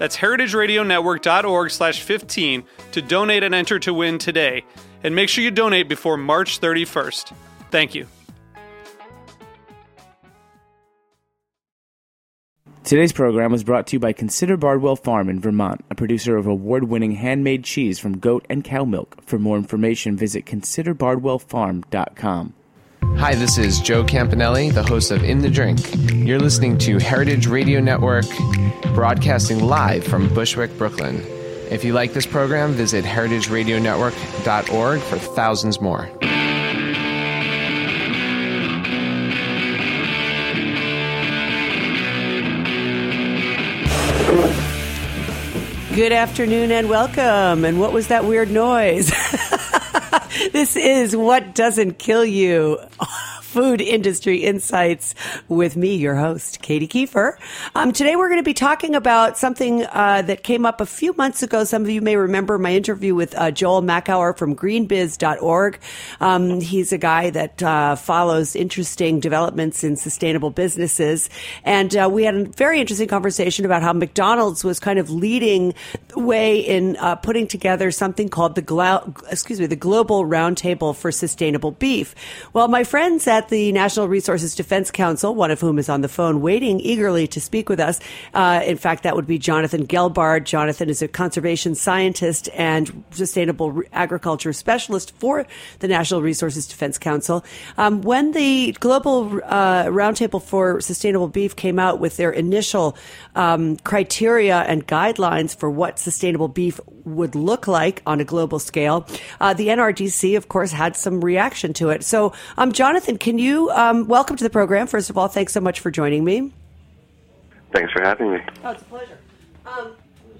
That's heritageradionetwork.org slash 15 to donate and enter to win today. And make sure you donate before March 31st. Thank you. Today's program was brought to you by Consider Bardwell Farm in Vermont, a producer of award winning handmade cheese from goat and cow milk. For more information, visit considerbardwellfarm.com. Hi, this is Joe Campanale, the host of In the Drink. You're listening to Heritage Radio Network, broadcasting live from Bushwick, Brooklyn. If you like this program, visit heritageradionetwork.org for thousands more. Good afternoon and welcome. And what was that weird noise? this is What Doesn't Kill You. Food Industry Insights with me, your host, Katy Keiffer. Um, today we're going to be talking about something uh, that came up a few months ago. Some of you may remember my interview with uh, Joel Makower from greenbiz.org. Um, he's a guy that uh, follows interesting developments in sustainable businesses. And uh, we had a very interesting conversation about how McDonald's was kind of leading the way in uh, putting together something called the, Glo- excuse me, the Global Roundtable for Sustainable Beef. Well, my friends at the National Resources Defense Council, one of whom is on the phone waiting eagerly to speak with us. Uh, in fact, that would be Jonathan Gelbard. Jonathan is a conservation scientist and sustainable agriculture specialist for the National Resources Defense Council. Um, when the Global uh, Roundtable for Sustainable Beef came out with their initial um, criteria and guidelines for what sustainable beef would look like on a global scale, uh, the NRDC, of course, had some reaction to it. So, um, Jonathan, can you um, welcome to the program? First of all, thanks so much for joining me. Thanks for having me. Oh, it's a pleasure. Um,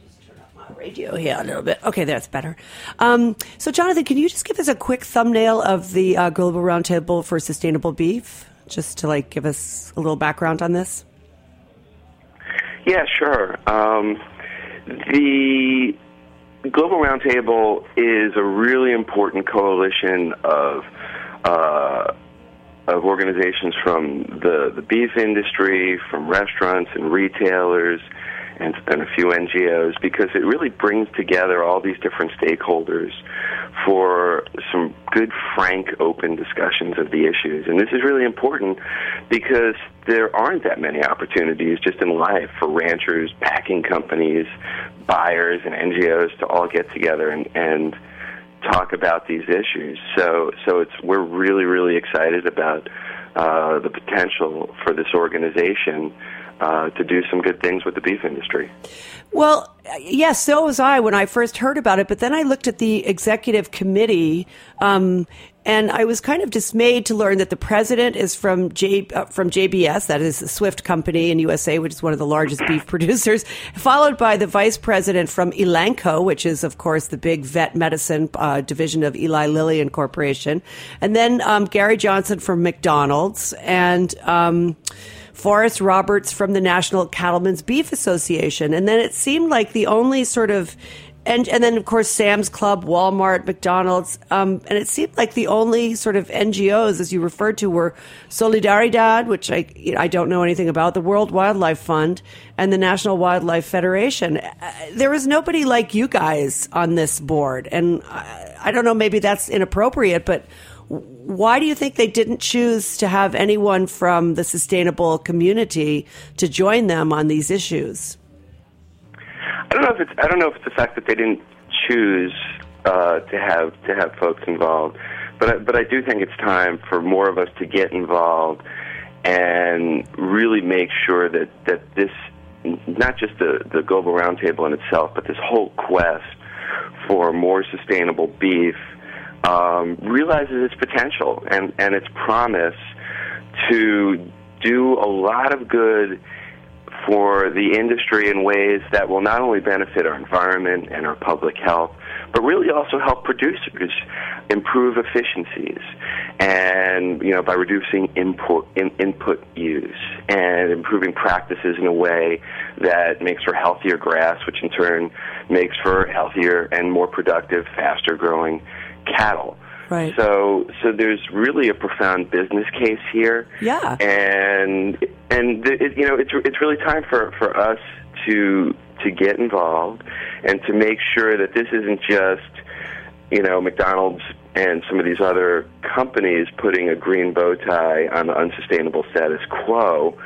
just turn off my radio here a little bit. Okay, that's better. Um, so, Jonathan, can you just give us a quick thumbnail of the uh, Global Roundtable for Sustainable Beef, just to like give us a little background on this? Yeah, sure. Um, the Global Roundtable is a really important coalition of uh, of organizations from the, the beef industry, from restaurants and retailers, and, and a few NGOs, because it really brings together all these different stakeholders for some good, frank, open discussions of the issues. And this is really important because there aren't that many opportunities just in life for ranchers, packing companies, buyers, and NGOs to all get together and, and talk about these issues. So, so it's we're really, really excited about uh, the potential for this organization uh, to do some good things with the beef industry. Well, yes, so was I when I first heard about it. But then I looked at the executive committee, um, and I was kind of dismayed to learn that the president is from J, uh, from JBS, that is a Swift company in USA, which is one of the largest beef producers, followed by the vice president from Elanco, which is of course the big vet medicine uh, division of Eli Lilly and Corporation, and then um, Gary Johnson from McDonald's, and. Um, Forrest Roberts from the National Cattlemen's Beef Association. And then it seemed like the only sort of and and then of course Sam's Club, Walmart, McDonald's, um, and it seemed like the only sort of NGOs, as you referred to, were Solidaridad, which I you know, I don't know anything about, the World Wildlife Fund, and the National Wildlife Federation. Uh, there was nobody like you guys on this board, and I, I don't know, maybe that's inappropriate, but why do you think they didn't choose to have anyone from the sustainable community to join them on these issues? I don't know if it's I don't know if it's the fact that they didn't choose uh, to have to have folks involved, but I, but I do think it's time for more of us to get involved and really make sure that that this not just the the global roundtable in itself, but this whole quest for more sustainable beef um, realizes its potential and and its promise to do a lot of good for the industry in ways that will not only benefit our environment and our public health, but really also help producers improve efficiencies and you know by reducing input in, input use and improving practices in a way that makes for healthier grass, which in turn makes for healthier and more productive, faster growing cattle. Right. So, so there's really a profound business case here. Yeah. And and it, you know, it's it's really time for for us to to get involved and to make sure that this isn't just you know McDonald's and some of these other companies putting a green bow tie on the unsustainable status quo,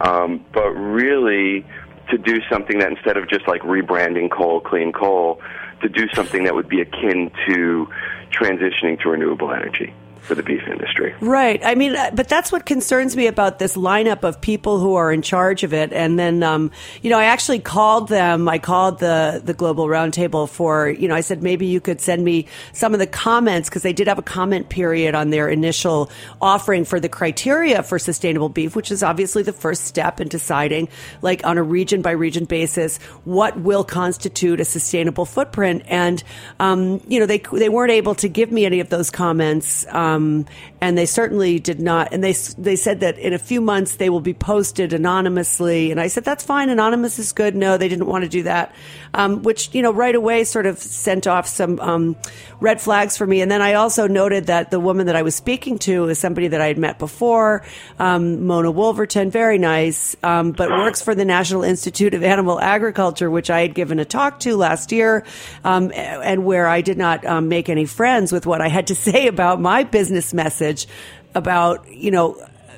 um, but really to do something that instead of just like rebranding coal, clean coal, to do something that would be akin to transitioning to renewable energy for the beef industry. Right. I mean, uh, but that's what concerns me about this lineup of people who are in charge of it. And then, um, you know, I actually called them. I called the the Global Roundtable for, you know, I said maybe you could send me some of the comments because they did have a comment period on their initial offering for the criteria for sustainable beef, which is obviously the first step in deciding, like on a region by region basis, what will constitute a sustainable footprint. And, um, you know, they they weren't able to give me any of those comments. Um, um, and they certainly did not. And they they said that in a few months they will be posted anonymously. And I said that's fine. Anonymous is good. No, they didn't want to do that, um, which you know right away sort of sent off some um, red flags for me. And then I also noted that the woman that I was speaking to is somebody that I had met before, um, Mona Wolverton, very nice, um, but works for the National Institute of Animal Agriculture, which I had given a talk to last year, um, and where I did not make any friends with what I had to say about my business business message about, you know,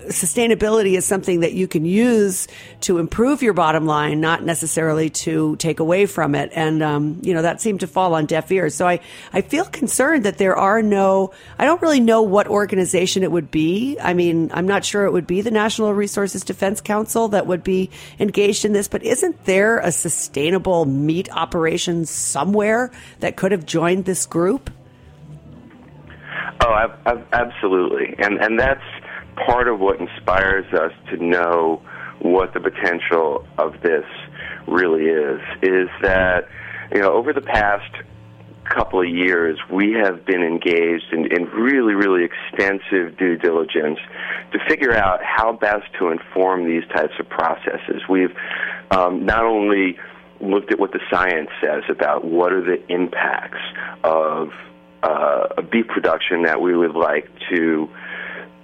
sustainability is something that you can use to improve your bottom line, not necessarily to take away from it. And, um, you know, that seemed to fall on deaf ears. So I, I feel concerned that there are no, I don't really know what organization it would be. I mean, I'm not sure it would be the National Resources Defense Council that would be engaged in this, but isn't there a sustainable meat operation somewhere that could have joined this group? Oh, I've, I've, absolutely, and and that's part of what inspires us to know what the potential of this really is. Is that you know over the past couple of years, we have been engaged in, in really, really extensive due diligence to figure out how best to inform these types of processes. We've um, not only looked at what the science says about what are the impacts of uh, a beef production that we would like to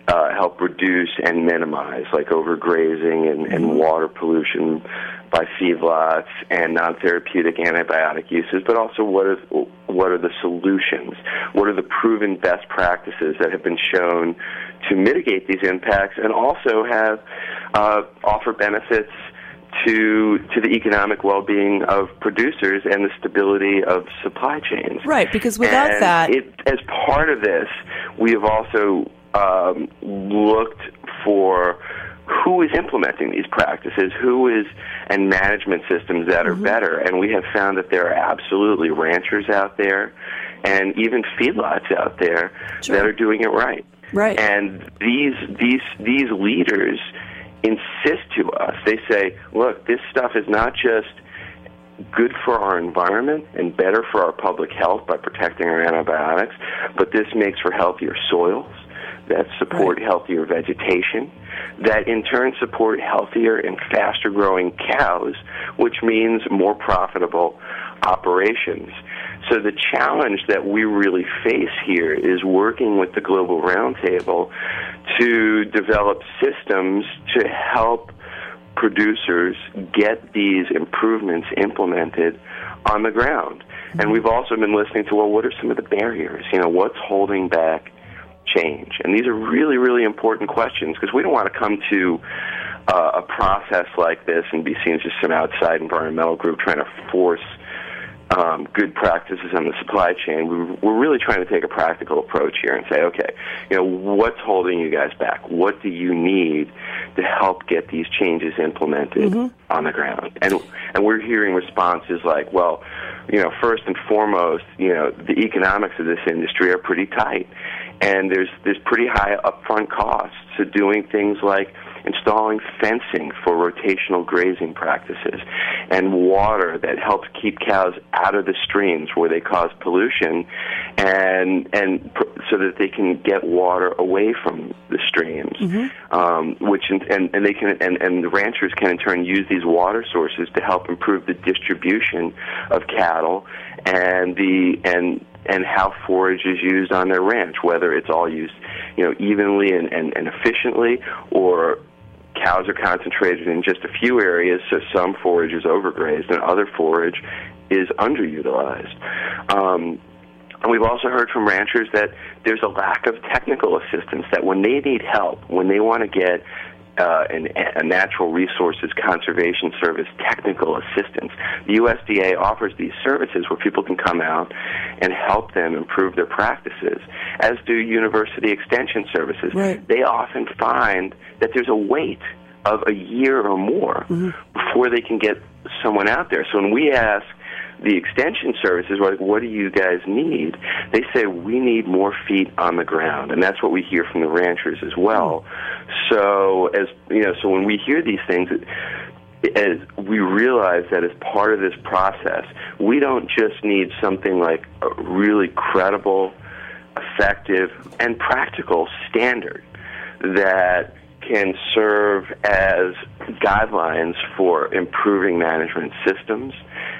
uh, help reduce and minimize, like overgrazing and, and mm-hmm. water pollution by feedlots and non-therapeutic antibiotic uses, but also what are what are the solutions? What are the proven best practices that have been shown to mitigate these impacts and also have uh, offer benefits to to the economic well-being of producers and the stability of supply chains. Right, because without and that, it, as part of this, we have also um, looked for who is implementing these practices, who is, and management systems that are mm-hmm. better. And we have found that there are absolutely ranchers out there, and even feedlots out there sure. that are doing it right. Right. And these these these leaders insist to us. They say, look, this stuff is not just good for our environment and better for our public health by protecting our antibiotics, but this makes for healthier soils that support healthier vegetation, that in turn support healthier and faster growing cows, which means more profitable operations. So the challenge that we really face here is working with the Global Roundtable to develop systems to help producers get these improvements implemented on the ground. And mm-hmm. we've also been listening to, well, what are some of the barriers? You know, what's holding back change? And these are really, really important questions because we don't want to come to uh, a process like this and be seen as just some outside environmental group trying to force um, good practices on the supply chain. We, we're really trying to take a practical approach here and say, okay, you know, what's holding you guys back? What do you need to help get these changes implemented mm-hmm. on the ground? And and we're hearing responses like, well, you know, first and foremost, you know, the economics of this industry are pretty tight, and there's there's pretty high upfront costs to doing things like installing fencing for rotational grazing practices, and water that helps keep cows out of the streams where they cause pollution, and and pr- so that they can get water away from the streams, mm-hmm. um, which in, and and they can and and the ranchers can in turn use these water sources to help improve the distribution of cattle and the and and how forage is used on their ranch, whether it's all used, you know, evenly and, and, and efficiently, or cows are concentrated in just a few areas, so some forage is overgrazed and other forage is underutilized. Um, and we've also heard from ranchers that there's a lack of technical assistance, that when they need help, when they want to get uh, an, a natural resources conservation service technical assistance. The USDA offers these services where people can come out and help them improve their practices, as do university extension services. Right. They often find that there's a wait of a year or more mm-hmm. before they can get someone out there. So when we ask the extension services were like, what do you guys need? They say, we need more feet on the ground. And that's what we hear from the ranchers as well. So, as, you know, so when we hear these things, as we realize that as part of this process, we don't just need something like a really credible, effective, and practical standard that can serve as guidelines for improving management systems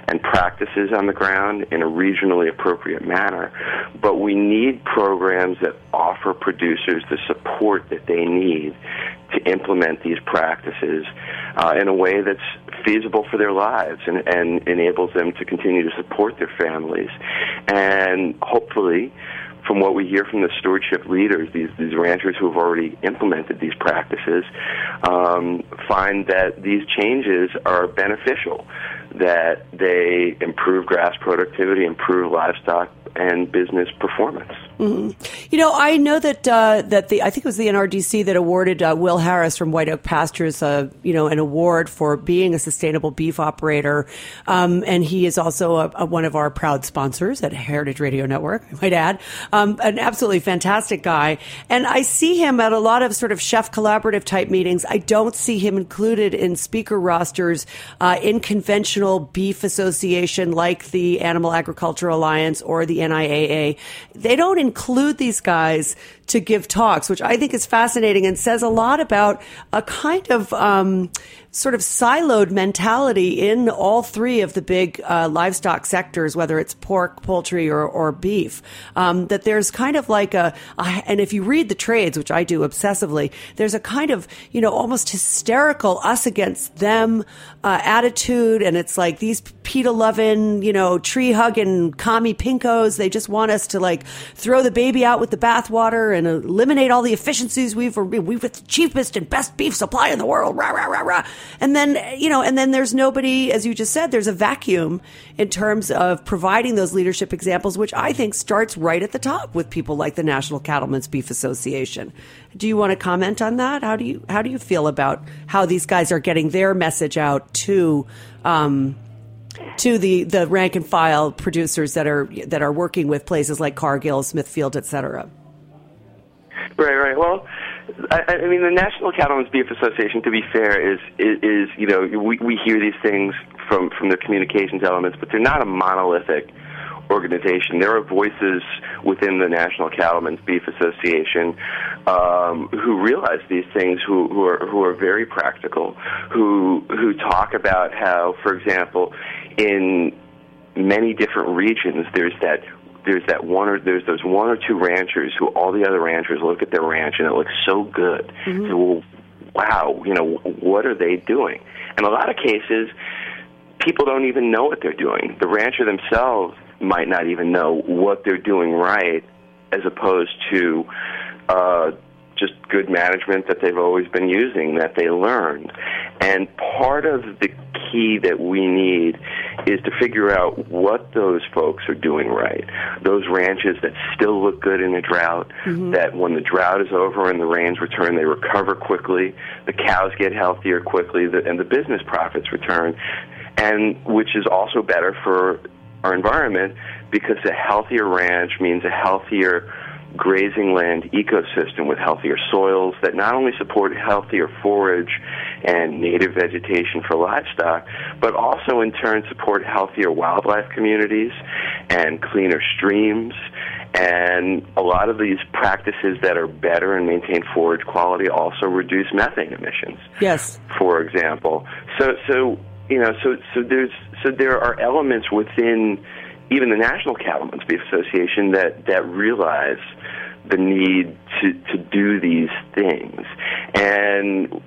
and practices on the ground in a regionally appropriate manner. But we need programs that offer producers the support that they need to implement these practices uh, in a way that's feasible for their lives and, and enables them to continue to support their families. And hopefully, from what we hear from the stewardship leaders, these, these ranchers who have already implemented these practices, um, find that these changes are beneficial, that they improve grass productivity, improve livestock and business performance. Mm-hmm. You know, I know that uh, that the I think it was the NRDC that awarded uh, Will Harris from White Oak Pastures, uh, you know, an award for being a sustainable beef operator, um, and he is also a, a, one of our proud sponsors at Heritage Radio Network. I might add, um, an absolutely fantastic guy, and I see him at a lot of sort of chef collaborative type meetings. I don't see him included in speaker rosters uh, in conventional beef association like the Animal Agriculture Alliance or the NIAA. They don't include these guys to give talks, which I think is fascinating and says a lot about a kind of um, sort of siloed mentality in all three of the big uh, livestock sectors, whether it's pork, poultry, or, or beef. Um, that there's kind of like a, a, and if you read the trades, which I do obsessively, there's a kind of, you know, almost hysterical us against them uh, attitude. And it's like these PETA loving, you know, tree hugging commie pinkos. They just want us to like throw the baby out with the bathwater and eliminate all the efficiencies we've we've got the cheapest and best beef supply in the world. Rah, rah, rah, rah. And then you know, and then there's nobody, as you just said, there's a vacuum in terms of providing those leadership examples, which I think starts right at the top with people like the National Cattlemen's Beef Association. Do you want to comment on that? How do you how do you feel about how these guys are getting their message out to? Um, to the, the rank and file producers that are that are working with places like Cargill, Smithfield, et cetera. Right, right. Well, I, I mean, the National Cattlemen's Beef Association, to be fair, is, is, is you know we we hear these things from from the communications elements, but they're not a monolithic organization. There are voices within the National Cattlemen's Beef Association um, who realize these things, who, who are who are very practical, who who talk about how, for example, in many different regions, there's that there's that one or there's those one or two ranchers who all the other ranchers look at their ranch and it looks so good. Mm-hmm. So, well, wow, you know, what are they doing? In a lot of cases, people don't even know what they're doing. The rancher themselves might not even know what they're doing right, as opposed to uh, just good management that they've always been using that they learned. And part of the key that we need is to figure out what those folks are doing right. Those ranches that still look good in a drought, mm-hmm. that when the drought is over and the rains return, they recover quickly, the cows get healthier quickly, and the business profits return, and which is also better for our environment because a healthier ranch means a healthier grazing land ecosystem with healthier soils that not only support healthier forage and native vegetation for livestock, but also in turn support healthier wildlife communities and cleaner streams. And a lot of these practices that are better and maintain forage quality also reduce methane emissions. Yes. For example. So so you know, so so there's so there are elements within even the National Cattlemen's Beef Association that that realize the need to to do these things, and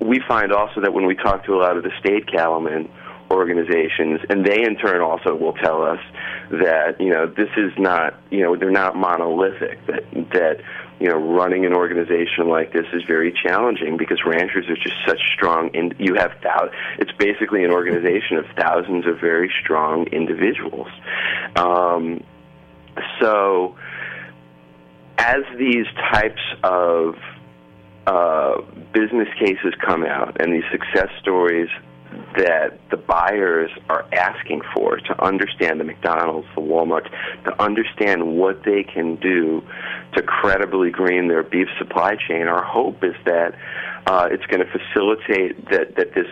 we find also that when we talk to a lot of the state cattlemen organizations, and they in turn also will tell us that you know this is not you know they're not monolithic that that you know, running an organization like this is very challenging because ranchers are just such strong. and you have thou- it's basically an organization of thousands of very strong individuals. Um, so, as these types of uh, business cases come out and these success stories that the buyers are asking for to understand the McDonald's, the Walmart, to understand what they can do to credibly green their beef supply chain. Our hope is that uh, it's going to facilitate that, that this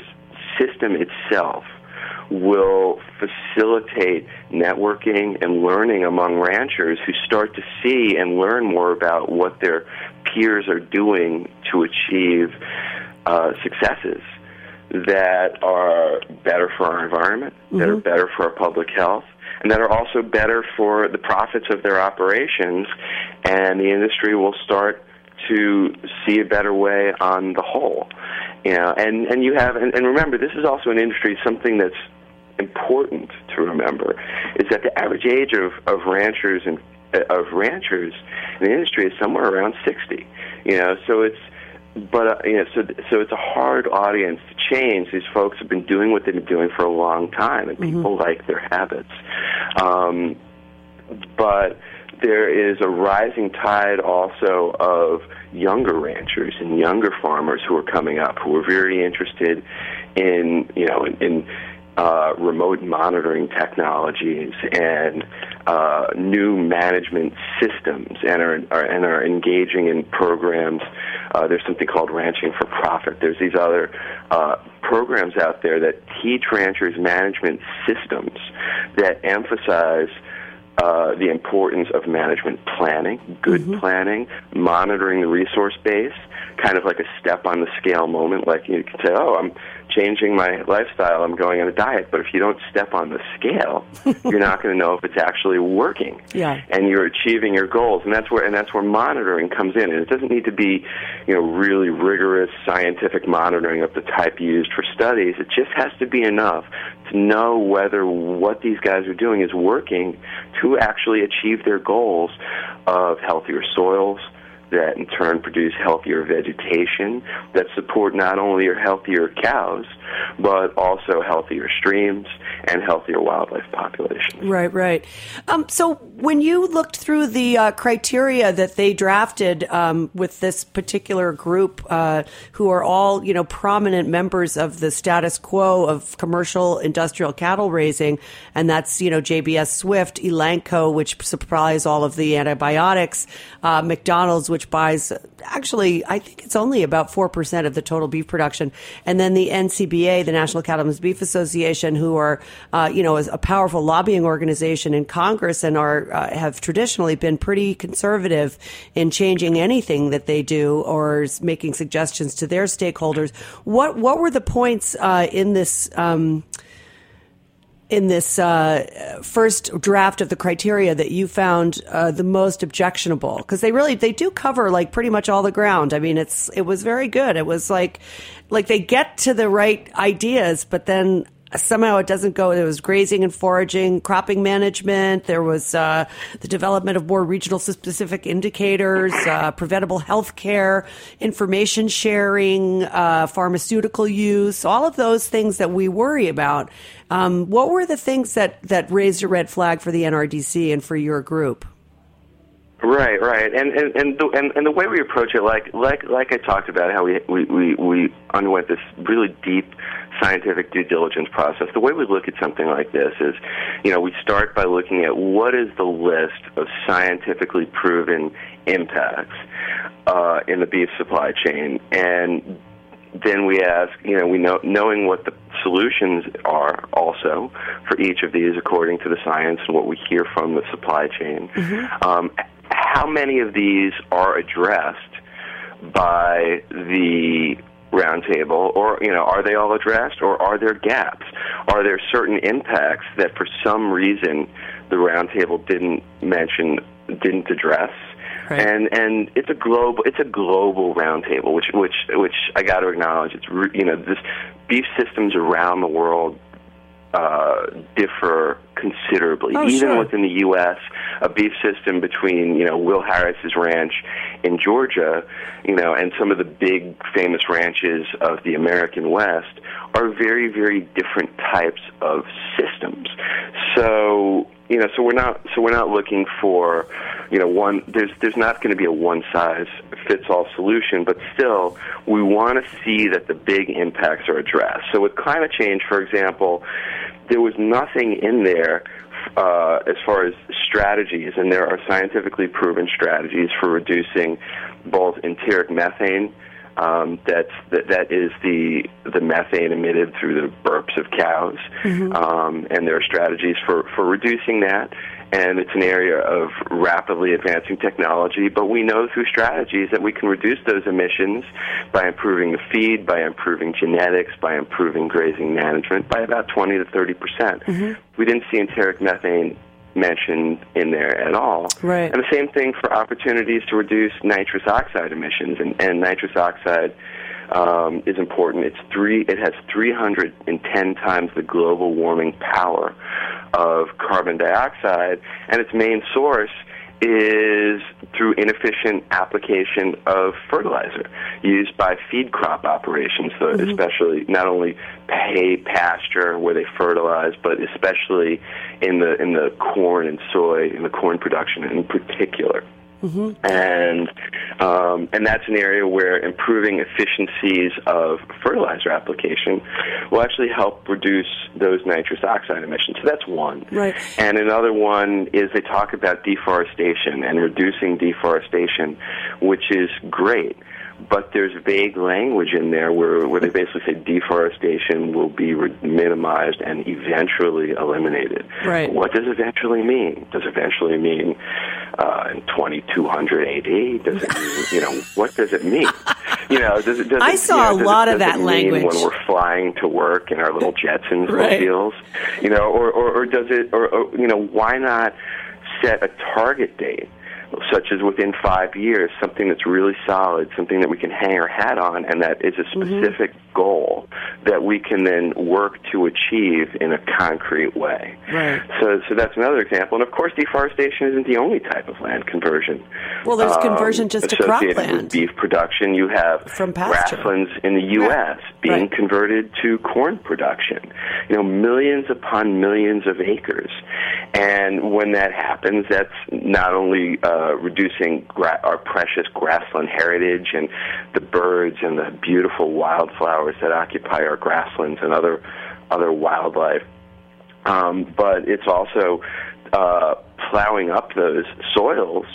system itself will facilitate networking and learning among ranchers who start to see and learn more about what their peers are doing to achieve uh, successes that are better for our environment, mm-hmm. that are mm-hmm. better for our public health, and that are also better for the profits of their operations, and the industry will start to see a better way on the whole. You know, and and you have and, and remember, this is also an industry. Something that's important to remember is that the average age of of ranchers and of ranchers in the industry is somewhere around sixty. You know, so it's but uh, you know, so so it's a hard audience change. These folks have been doing what they've been doing for a long time, and people mm-hmm. like their habits. Um, but there is a rising tide also of younger ranchers and younger farmers who are coming up who are very interested in you know in, in uh, remote monitoring technologies and uh, new management systems and are, are, and are engaging in programs. Uh, there's something called Ranching for Profit. There's these other uh, programs out there that teach ranchers management systems that emphasize uh, the importance of management planning, good mm-hmm. planning, monitoring the resource base, kind of like a step on the scale moment. Like you can say, "Oh, I'm changing my lifestyle. I'm going on a diet." But if you don't step on the scale, you're not going to know if it's actually working. Yeah. And you're achieving your goals, and that's where and that's where monitoring comes in. And it doesn't need to be, you know, really rigorous scientific monitoring of the type used for studies. It just has to be enough to know whether what these guys are doing is working to actually achieve their goals of healthier soils, that in turn produce healthier vegetation that support not only your healthier cows, but also healthier streams and healthier wildlife populations. Right, right. Um, so when you looked through the uh, criteria that they drafted um, with this particular group, uh, who are all you know prominent members of the status quo of commercial industrial cattle raising, and that's you know JBS Swift, Elanco, which supplies all of the antibiotics, uh, McDonald's, which buys actually I think it's only about four percent of the total beef production, and then the NCBA, the National Cattlemen's Beef Association, who are uh, you know a powerful lobbying organization in Congress and are uh, have traditionally been pretty conservative in changing anything that they do or making suggestions to their stakeholders. What what were the points uh, in this? Um, in this uh, first draft of the criteria that you found uh, the most objectionable? Because they really they do cover like pretty much all the ground. I mean it's it was very good. It was like like they get to the right ideas but then somehow it doesn't go. There was grazing and foraging, cropping management. There was uh, the development of more regional specific indicators, uh, preventable health care, information sharing, uh, pharmaceutical use, all of those things that we worry about. Um, what were the things that, that raised a red flag for the NRDC and for your group? Right, right, and and and the, and, and the way we approach it, like like like I talked about, how we we we, we underwent this really deep scientific due diligence process. The way we look at something like this is, you know, we start by looking at what is the list of scientifically proven impacts uh, in the beef supply chain, and then we ask, you know, we know knowing what the solutions are also for each of these according to the science and what we hear from the supply chain. Mm-hmm. Um, how many of these are addressed by the roundtable, or you know, are they all addressed, or are there gaps? Are there certain impacts that, for some reason, the roundtable didn't mention, didn't address? Right. And and it's a global it's a global roundtable, which which which I got to acknowledge. It's you know this beef systems around the world uh, differ considerably. Oh, Even sure. within the U.S., a beef system between you know Will Harris's ranch in Georgia, you know, and some of the big famous ranches of the American West are very very different types of systems. So you know, so we're not so we're not looking for you know one there's there's not going to be a one size fits all solution, but still we want to see that the big impacts are addressed. So with climate change, for example, there was nothing in there uh, as far as strategies, and there are scientifically proven strategies for reducing both enteric methane. Um, that's that, that is the the methane emitted through the burps of cows, um, and there are strategies for for reducing that. And it's an area of rapidly advancing technology, but we know through strategies that we can reduce those emissions by improving the feed, by improving genetics, by improving grazing management by about 20 to 30 percent. Mm-hmm. We didn't see enteric methane mentioned in there at all. Right. And the same thing for opportunities to reduce nitrous oxide emissions. And, and nitrous oxide um, is important. It's three. It has 310 times the global warming power of carbon dioxide, and its main source is through inefficient application of fertilizer used by feed crop operations, so especially not only hay pasture where they fertilize, but especially in the in the corn and soy in the corn production in particular. And um, and that's an area where improving efficiencies of fertilizer application will actually help reduce those nitrous oxide emissions. So that's one. Right. And another one is they talk about deforestation and reducing deforestation, which is great. But there's vague language in there where, where they basically say deforestation will be re- minimized and eventually eliminated. Right. What does eventually mean? Does eventually mean uh, in 2200 AD? Does it mean, you know, what does it mean? You know, does it, does I it, saw you know, a lot it, of that language. when we're flying to work in our little Jetsons Right. mobiles? You know, or, or, or does it, or, or, you know, why not set a target date? Such as within five years, something that's really solid, something that we can hang our hat on, and that is a Mm-hmm. specific goal that we can then work to achieve in a concrete way. Right. So, so that's another example. And of course, deforestation isn't the only type of land conversion. Well, there's um, conversion just to cropland. With beef production, you have From pasture. grasslands in the U.S. being Right. converted to corn production. You know, millions upon millions of acres. And when that happens, that's not only uh, reducing gra- our precious grassland heritage and the birds and the beautiful wildflowers that occupy our grasslands and other other wildlife, um, but it's also uh, plowing up those soils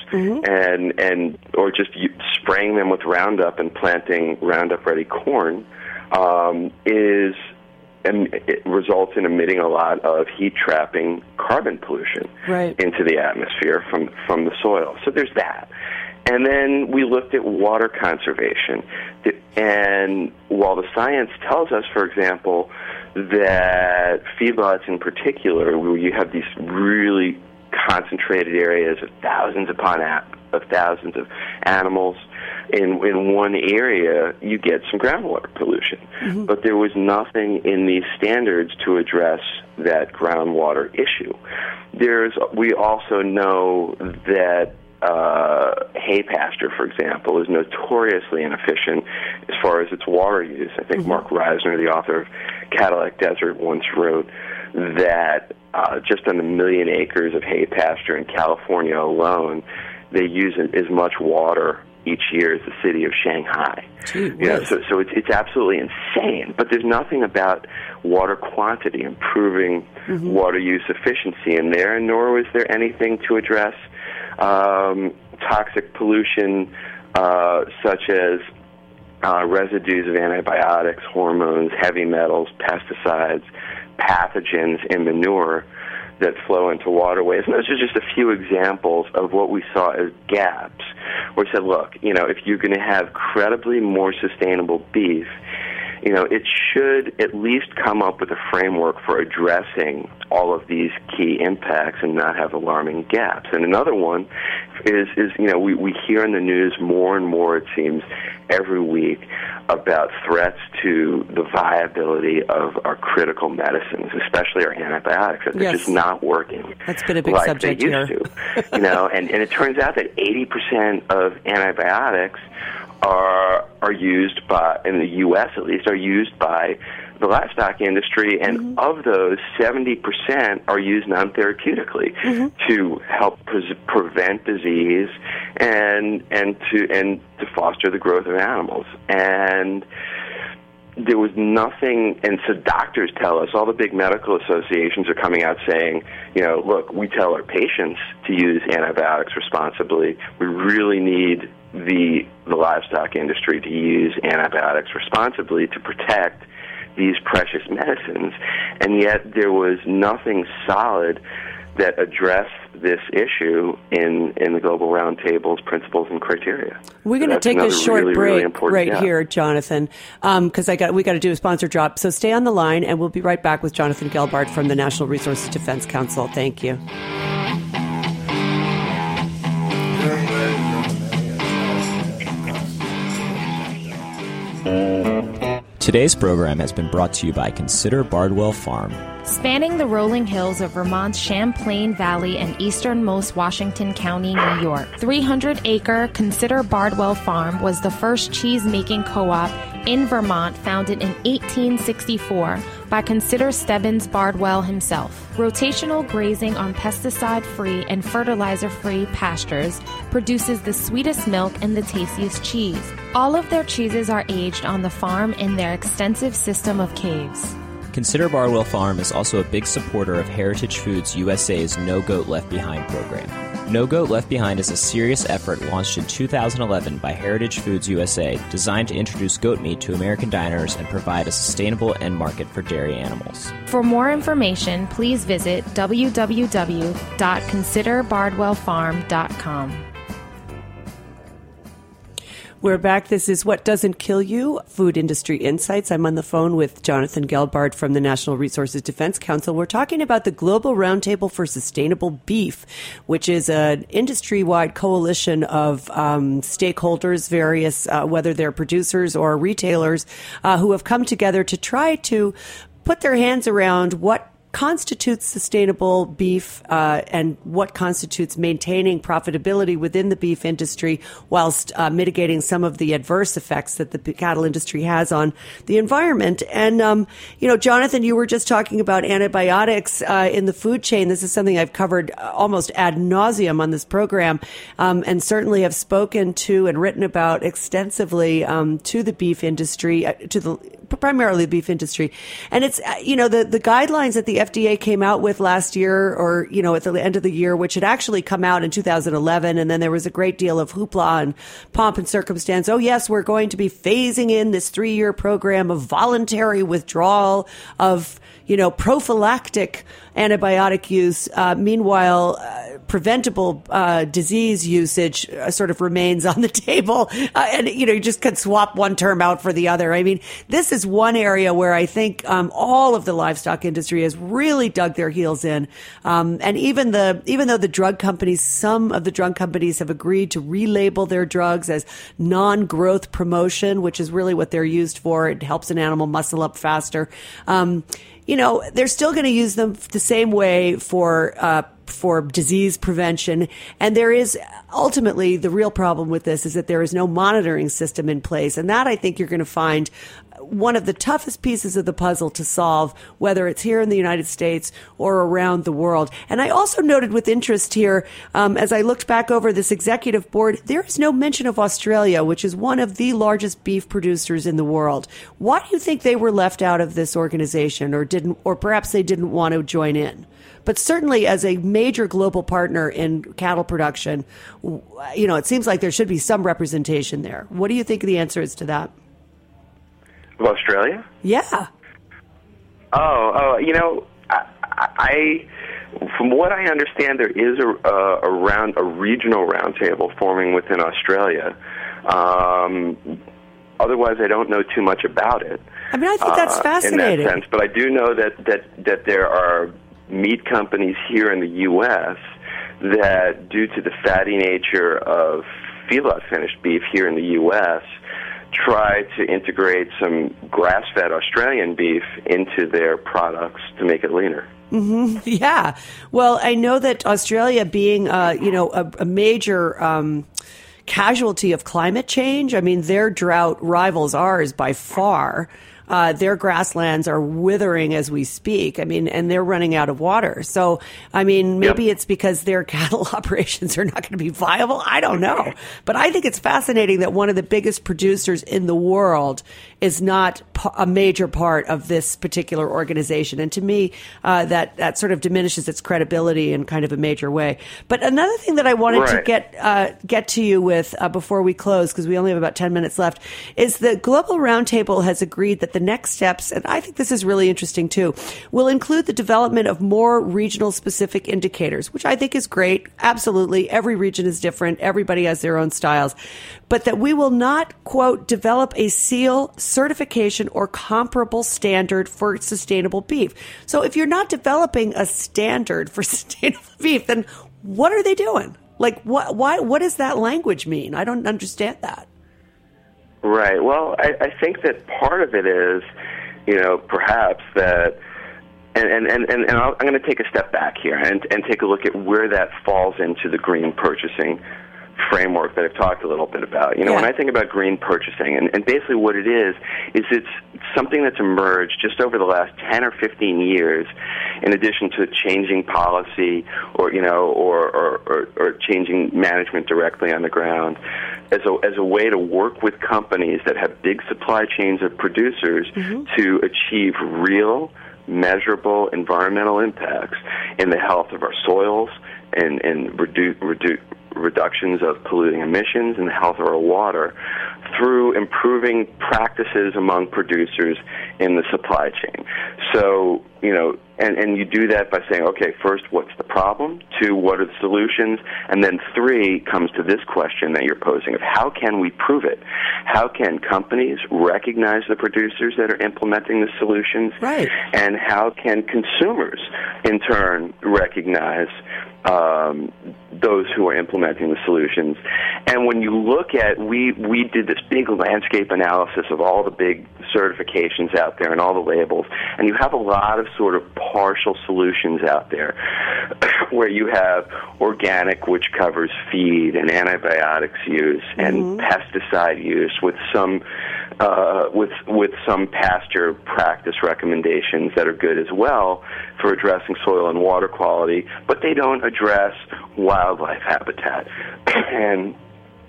and and or just spraying them with Roundup and planting Roundup ready corn um, is and it results in emitting a lot of heat trapping carbon pollution Right. into the atmosphere from from the soil. So there's that. And then we looked at water conservation. And while the science tells us, for example, that feedlots in particular, where you have these really concentrated areas of thousands upon of thousands of animals, in in one area you get some groundwater pollution. Mm-hmm. But there was nothing in these standards to address that groundwater issue. There's we also know that uh, hay pasture, for example, is notoriously inefficient as far as its water use. I think mm-hmm. Marc Reisner, the author of Cadillac Desert, once wrote that uh, just on a million acres of hay pasture in California alone, they use as much water each year as the city of Shanghai. Gee, you know, so so it's it's absolutely insane. But there's nothing about water quantity improving mm-hmm. water use efficiency in there, and nor was there anything to address um, toxic pollution uh, such as uh, residues of antibiotics, hormones, heavy metals, pesticides, pathogens in manure that flow into waterways. And those are just a few examples of what we saw as gaps. Where we said, look, you know, if you're going to have credibly more sustainable beef, you know, it should at least come up with a framework for addressing all of these key impacts and not have alarming gaps. And another one is, is you know, we, we hear in the news more and more, it seems, every week about threats to the viability of our critical medicines, especially our antibiotics, that they're just not working. That's been a big like subject they used here. to. you know, and, and it turns out that 80% of antibiotics are are used by in the U.S. at least are used by the livestock industry, and Mm-hmm. of those, 70% are used non-therapeutically Mm-hmm. to help pre- prevent disease and and to and to foster the growth of animals. And there was nothing, and so doctors tell us, all the big medical associations are coming out saying, you know, look, we tell our patients to use antibiotics responsibly. We really need the the livestock industry to use antibiotics responsibly to protect these precious medicines, and yet there was nothing solid that addressed this issue in in the global roundtable's principles and criteria. We're going to that's take a short really, break really right gap. here, Jonathan, um, because I got we got to do a sponsor drop. So stay on the line, and we'll be right back with Jonathan Gelbard from the National Resources Defense Council. Thank you. Today's program has been brought to you by Consider Bardwell Farm. Spanning the rolling hills of Vermont's Champlain Valley and easternmost Washington County, New York, 300 acre Consider Bardwell Farm was the first cheese making co op in Vermont founded in 1864 by Consider Stebbins Bardwell himself. Rotational grazing on pesticide free and fertilizer free pastures produces the sweetest milk and the tastiest cheese. All of their cheeses are aged on the farm in their extensive system of caves. Consider Bardwell Farm is also a big supporter of Heritage Foods USA's No Goat Left Behind program. No Goat Left Behind is a serious effort launched in 2011 by Heritage Foods USA designed to introduce goat meat to American diners and provide a sustainable end market for dairy animals. For more information, please visit www.considerbardwellfarm.com. We're back. This is What Doesn't Kill You, Food Industry Insights. I'm on the phone with Jonathan Gelbard from the National Resources Defense Council. We're talking about the Global Roundtable for Sustainable Beef, which is an industry-wide coalition of um, stakeholders, various, uh, whether they're producers or retailers, uh, who have come together to try to put their hands around what constitutes sustainable beef uh, and what constitutes maintaining profitability within the beef industry whilst uh, mitigating some of the adverse effects that the cattle industry has on the environment. And, um, you know, Jonathan, you were just talking about antibiotics uh, in the food chain. This is something I've covered almost ad nauseum on this program um, and certainly have spoken to and written about extensively um, to the beef industry, uh, to the primarily the beef industry. And it's, uh, you know, the, the guidelines that the FDA came out with last year or, you know, at the end of the year, which had actually come out in 2011. And then there was a great deal of hoopla and pomp and circumstance. Oh, yes, we're going to be phasing in this three year program of voluntary withdrawal of, you know, prophylactic antibiotic use. Uh, meanwhile, uh, preventable uh, disease usage uh, sort of remains on the table. Uh, and, you know, you just can swap one term out for the other. I mean, this is is one area where I think um, all of the livestock industry has really dug their heels in, um, and even the even though the drug companies, some of the drug companies have agreed to relabel their drugs as non-growth promotion, which is really what they're used for. It helps an animal muscle up faster. Um, you know, they're still going to use them the same way for uh, for disease prevention. And there is ultimately the real problem with this is that there is no monitoring system in place. And that I think you're going to find one of the toughest pieces of the puzzle to solve, whether it's here in the United States or around the world. And I also noted with interest here, um, as I looked back over this executive board, there is no mention of Australia, which is one of the largest beef producers in the world. Why do you think they were left out of this organization, or didn't, or perhaps they didn't want to join in? But certainly, as a major global partner in cattle production, you know, it seems like there should be some representation there. What do you think the answer is to that? Of Australia? Yeah. Oh, oh, you know, I, I from what I understand, there is a, a, a round, a regional roundtable forming within Australia. Um, otherwise, I don't know too much about it. I mean, I think that's uh, fascinating. In that sense, but I do know that that that there are meat companies here in the U.S. that, due to the fatty nature of feedlot finished beef here in the U.S., try to integrate some grass-fed Australian beef into their products to make it leaner. Mm-hmm. Yeah. Well, I know that Australia, being uh, you know a, a major um, casualty of climate change, I mean their drought rivals ours by far. Uh, their grasslands are withering as we speak. I mean, and they're running out of water. So, I mean, maybe yep. it's because their cattle operations are not going to be viable. I don't know. But I think it's fascinating that one of the biggest producers in the world is not a major part of this particular organization. And to me, uh, that, that sort of diminishes its credibility in kind of a major way. But another thing that I wanted right. to get, uh, get to you with uh, before we close, because we only have about 10 minutes left, is the Global Roundtable has agreed that the next steps, and I think this is really interesting too, will include the development of more regional specific indicators, which I think is great. Absolutely. Every region is different. Everybody has their own styles. But that we will not, quote, develop a seal, certification, or comparable standard for sustainable beef. So if you're not developing a standard for sustainable beef, then what are they doing? Like, what, why, what does that language mean? I don't understand that. Right. Well, I, I think that part of it is, you know, perhaps that, and and and and, and I'm going to take a step back here and and take a look at where that falls into the green purchasing framework that I've talked a little bit about. You know, yeah. when I think about green purchasing, and, and basically what it is, is it's something that's emerged just over the last 10 or 15 years, in addition to changing policy or, you know, or, or, or, or changing management directly on the ground, as a, as a way to work with companies that have big supply chains of producers mm-hmm. to achieve real, measurable environmental impacts in the health of our soils and, and reduce, reduce reductions of polluting emissions and the health of our water through improving practices among producers in the supply chain. So, you know, and, and you do that by saying, okay, first, what's the problem? Two, what are the solutions? And then three comes to this question that you're posing of how can we prove it? How can companies recognize the producers that are implementing the solutions? Right. And how can consumers, in turn, recognize um, those who are implementing the solutions. And when you look at, we, we did this big landscape analysis of all the big certifications out there and all the labels, and you have a lot of sort of partial solutions out there where you have organic, which covers feed and antibiotics use and mm-hmm. pesticide use with some uh, with with some pasture practice recommendations that are good as well for addressing soil and water quality, but they don't address wildlife habitat and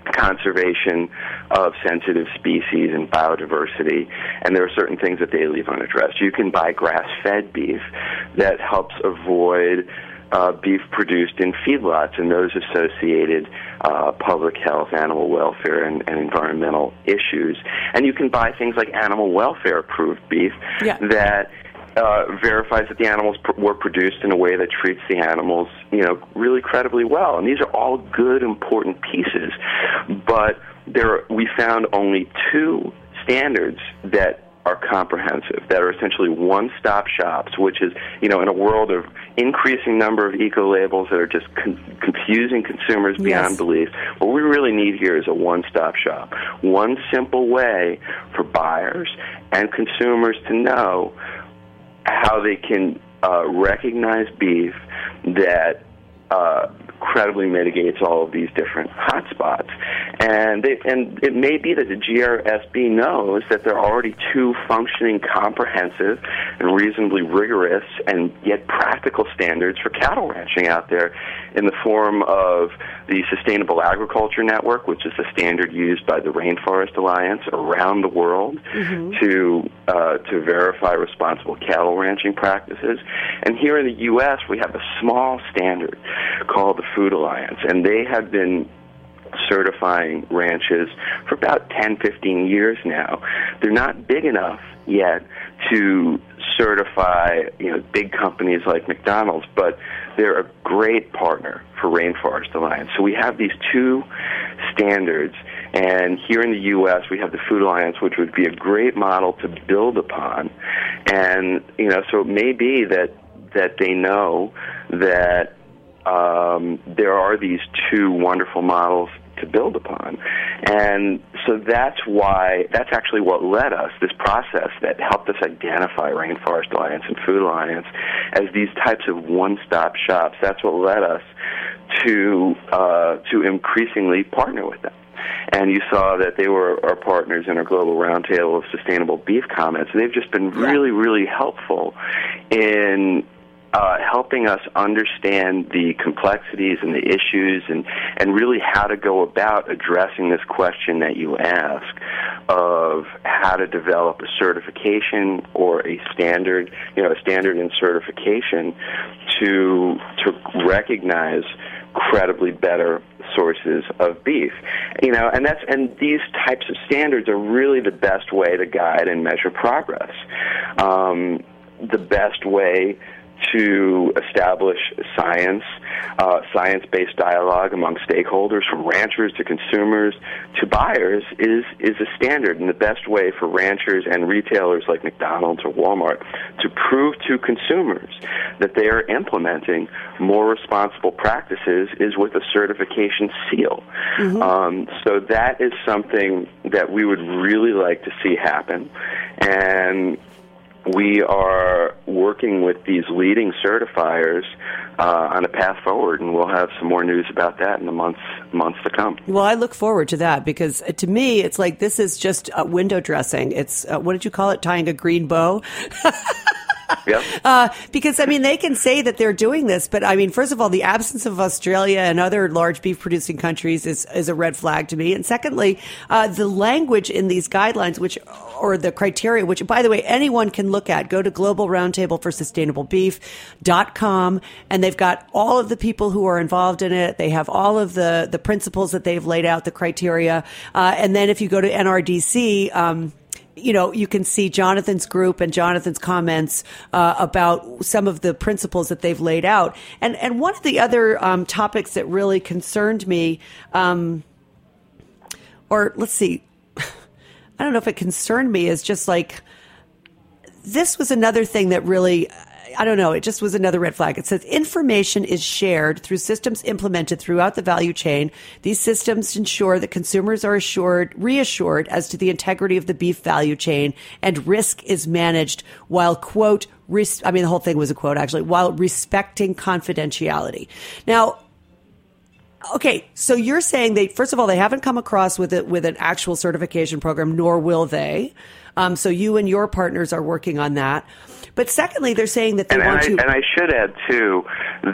conservation of sensitive species and biodiversity, and there are certain things that they leave unaddressed. You can buy grass-fed beef that helps avoid uh, beef produced in feedlots and those associated uh, public health, animal welfare, and, and, environmental issues. And you can buy things like animal welfare approved beef yeah. that uh, verifies that the animals pr- were produced in a way that treats the animals, you know, really credibly well. And these are all good, important pieces. But there, we found only two standards that are comprehensive, that are essentially one-stop shops, which is, you know, in a world of increasing number of eco labels that are just con- confusing consumers beyond Yes. belief. What we really need here is a one-stop shop, one simple way for buyers and consumers to know how they can uh, recognize beef that uh, credibly mitigates all of these different hotspots. And they, and it may be that the GRSB knows that there are already two functioning, comprehensive, and reasonably rigorous and yet practical standards for cattle ranching out there in the form of the Sustainable Agriculture Network, which is the standard used by the Rainforest Alliance around the world to uh, to verify responsible cattle ranching practices. And here in the U.S., we have a small standard called the Food Alliance, and they have been certifying ranches for about 10, 15 years now. They're not big enough yet to certify, you know, big companies like McDonald's, but they're a great partner for Rainforest Alliance. So we have these two standards and here in the U.S., we have the Food Alliance, which would be a great model to build upon. And you know, so it may be that that they know that um, there are these two wonderful models to build upon. And so that's why, that's actually what led us, this process that helped us identify Rainforest Alliance and Food Alliance as these types of one-stop shops. That's what led us to, uh, to increasingly partner with them. And you saw that they were our partners in our global roundtable of sustainable beef comments. And they've just been really, really helpful in uh, helping us understand the complexities and the issues and, and really how to go about addressing this question that you ask of how to develop a certification or a standard, you know, a standard in certification to, to recognize credibly better sources of beef. You know, and that's and these types of standards are really the best way to guide and measure progress. Um, the best way to establish science, uh, science-based dialogue among stakeholders, from ranchers to consumers to buyers, is is a standard. And the best way for ranchers and retailers like McDonald's or Walmart to prove to consumers that they are implementing more responsible practices is with a certification seal. Um, so that is something that we would really like to see happen, and we are working with these leading certifiers uh, on a path forward, and we'll have some more news about that in the months months to come. Well, I look forward to that because uh, to me, it's like this is just uh, window dressing. It's uh, what did you call it? Tying a green bow. Yep. Uh, because I mean, they can say that they're doing this, but I mean, first of all, the absence of Australia and other large beef producing countries is is a red flag to me. And secondly, uh, the language in these guidelines, which or the criteria, which by the way, anyone can look at. Go to Global Roundtable for Sustainable Beef.com and they've got all of the people who are involved in it. They have all of the the principles that they've laid out, the criteria, uh, and then if you go to NRDC. Um, you know, you can see Jonathan's group and Jonathan's comments uh, about some of the principles that they've laid out. And and one of the other um, topics that really concerned me, um, or let's see, I don't know if it concerned me, is just like this was another thing that really I don't know, it just was another red flag. It says information is shared through systems implemented throughout the value chain. These systems ensure that consumers are assured, reassured as to the integrity of the beef value chain and risk is managed while quote, res- I mean, the whole thing was a quote actually, while respecting confidentiality. Now, Okay, so you're saying they first of all they haven't come across with it with an actual certification program, nor will they. Um, so you and your partners are working on that. But secondly, they're saying that they And, want I, to. and I should add too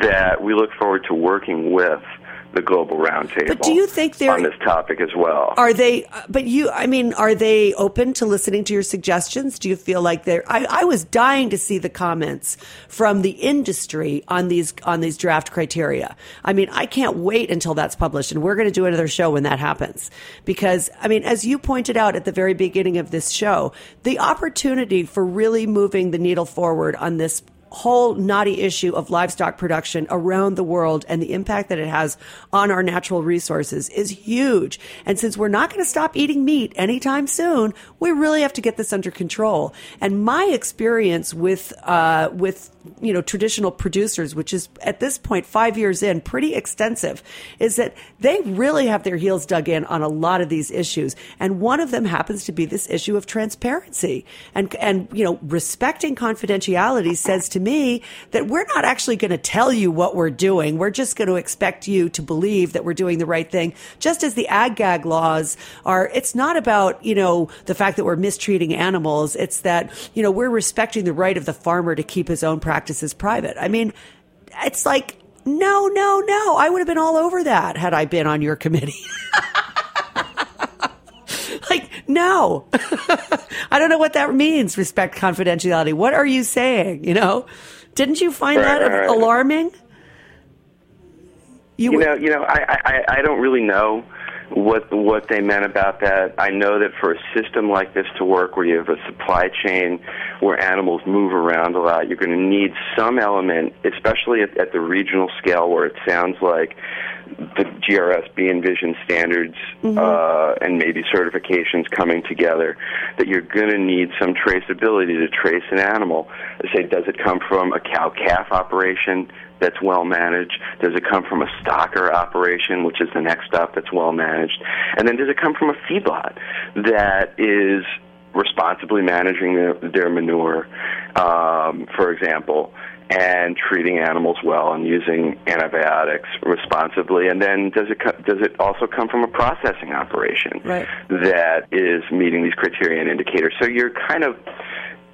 that we look forward to working with the global roundtable. But do you think they're- on this topic as well? Are they? But you, I mean, are they open to listening to your suggestions? Do you feel like they're? I, I was dying to see the comments from the industry on these on these draft criteria. I mean, I can't wait until that's published, and we're going to do another show when that happens. Because I mean, as you pointed out at the very beginning of this show, the opportunity for really moving the needle forward on this whole knotty issue of livestock production around the world and the impact that it has on our natural resources is huge. And since we're not going to stop eating meat anytime soon, we really have to get this under control. And my experience with uh, with you know traditional producers, which is at this point five years in, pretty extensive, is that they really have their heels dug in on a lot of these issues. And one of them happens to be this issue of transparency and and you know respecting confidentiality says to me that we're not actually going to tell you what we're doing. We're just going to expect you to believe that we're doing the right thing. Just as the ag gag laws are, it's not about you know the fact that we're mistreating animals. It's that you know we're respecting the right of the farmer to keep his own practices private. I mean, it's like no, no, no. I would have been all over that had I been on your committee. like, no. I don't know what that means, respect confidentiality. What are you saying? You know? Didn't you find Right, that right, right. alarming? You know, you know, I, I, I don't really know what what they meant about that. I know that for a system like this to work, where you have a supply chain where animals move around a lot, you're going to need some element, especially at, at the regional scale, where it sounds like the GRSB and Vision standards uh, and maybe certifications coming together, that you're going to need some traceability to trace an animal. Say, does it come from a cow calf operation? that's well managed? Does it come from a stocker operation, which is the next step that's well managed? And then does it come from a feedlot that is responsibly managing their, their manure, um, for example, and treating animals well and using antibiotics responsibly? And then does it co- does it also come from a processing operation Right. that is meeting these criteria and indicators? So you're kind of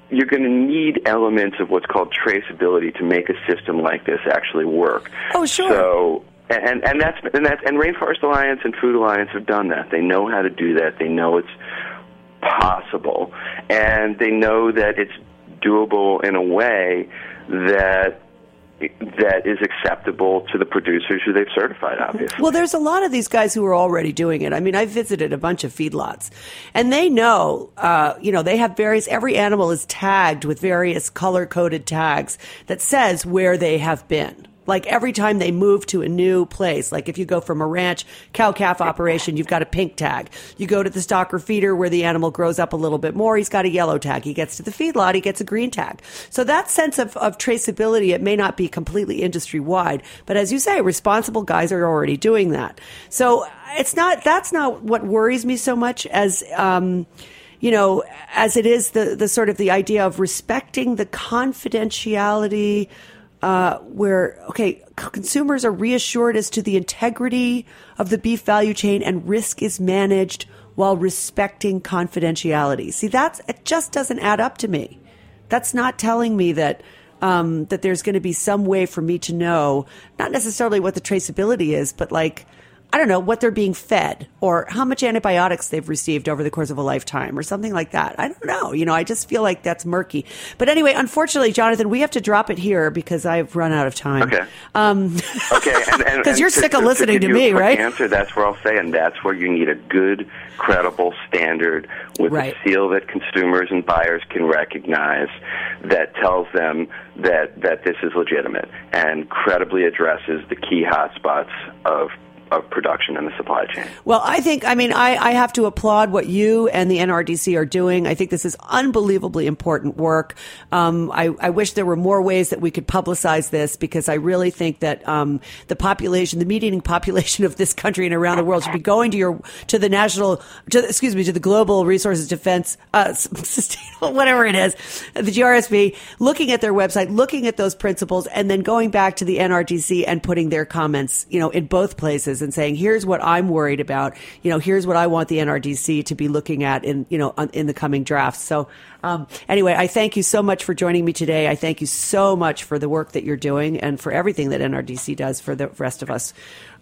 you're going to need elements of what's called traceability to make a system like this actually work. Oh, sure. So, and and that's and that's and Rainforest Alliance and Food Alliance have done that. They know how to do that. They know it's possible, and they know that it's doable in a way that that is acceptable to the producers who they've certified. Obviously. Well, there's a lot of these guys who are already doing it. I mean, I visited a bunch of feedlots, and they know, uh, you know, they have various. Every animal is tagged with various color coded tags that says where they have been. Like every time they move to a new place, like if you go from a ranch cow calf operation, you've got a pink tag. You go to the stocker feeder where the animal grows up a little bit more, he's got a yellow tag. He gets to the feedlot, he gets a green tag. So that sense of, of traceability, it may not be completely industry wide, but as you say, responsible guys are already doing that. So it's not, that's not what worries me so much as, um, you know, as it is the, the sort of the idea of respecting the confidentiality, uh, where, okay, consumers are reassured as to the integrity of the beef value chain and risk is managed while respecting confidentiality. See, that's, it just doesn't add up to me. That's not telling me that, um, that there's going to be some way for me to know, not necessarily what the traceability is, but like, I don't know what they're being fed or how much antibiotics they've received over the course of a lifetime or something like that. I don't know. You know, I just feel like that's murky. But anyway, unfortunately, Jonathan, we have to drop it here because I've run out of time. Okay. Um, Okay, and, and 'Cause and you're to- sick of to- listening to a me, right? Answer. That's where I'll say, and that's where you need a good, credible standard with Right. a seal that consumers and buyers can recognize that tells them that that this is legitimate and credibly addresses the key hotspots of of production in the supply chain. Well, I think, I mean, I, I have to applaud what you and the NRDC are doing. I think this is unbelievably important work. Um, I, I wish there were more ways that we could publicize this because I really think that um, the population, the meat eating population of this country and around the world should be going to your, to the national, to, excuse me, to the Global Resources Defense, uh, sustainable, whatever it is, the GRSB, looking at their website, looking at those principles, and then going back to the NRDC and putting their comments, you know, in both places and saying, here's what I'm worried about. You know, here's what I want the NRDC to be looking at in, you know, in the coming drafts. So, um, anyway, I thank you so much for joining me today. I thank you so much for the work that you're doing and for everything that NRDC does for the rest of us,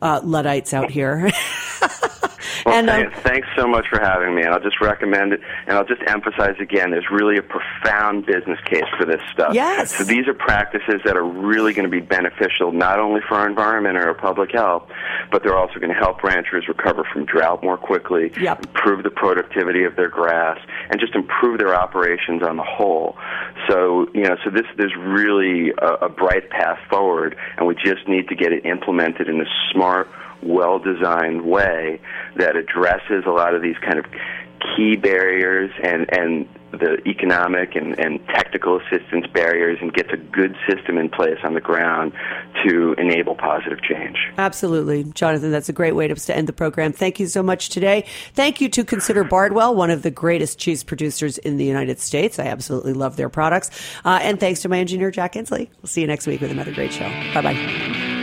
uh, Luddites out here. Well, and um, thanks so much for having me. And I'll just recommend it, and I'll just emphasize again: there's really a profound business case for this stuff. Yes. So these are practices that are really going to be beneficial not only for our environment or our public health, but they're also going to help ranchers recover from drought more quickly, Yep. improve the productivity of their grass, and just improve their operations on the whole. So you know, so this there's really a, a bright path forward, and we just need to get it implemented in a smart well designed way that addresses a lot of these kind of key barriers and, and the economic and, and technical assistance barriers and gets a good system in place on the ground to enable positive change. Absolutely. Jonathan, that's a great way to end the program. Thank you so much today. Thank you to Consider Bardwell, one of the greatest cheese producers in the United States. I absolutely love their products. Uh, and thanks to my engineer, Jack Inslee. We'll see you next week with another great show. Bye bye.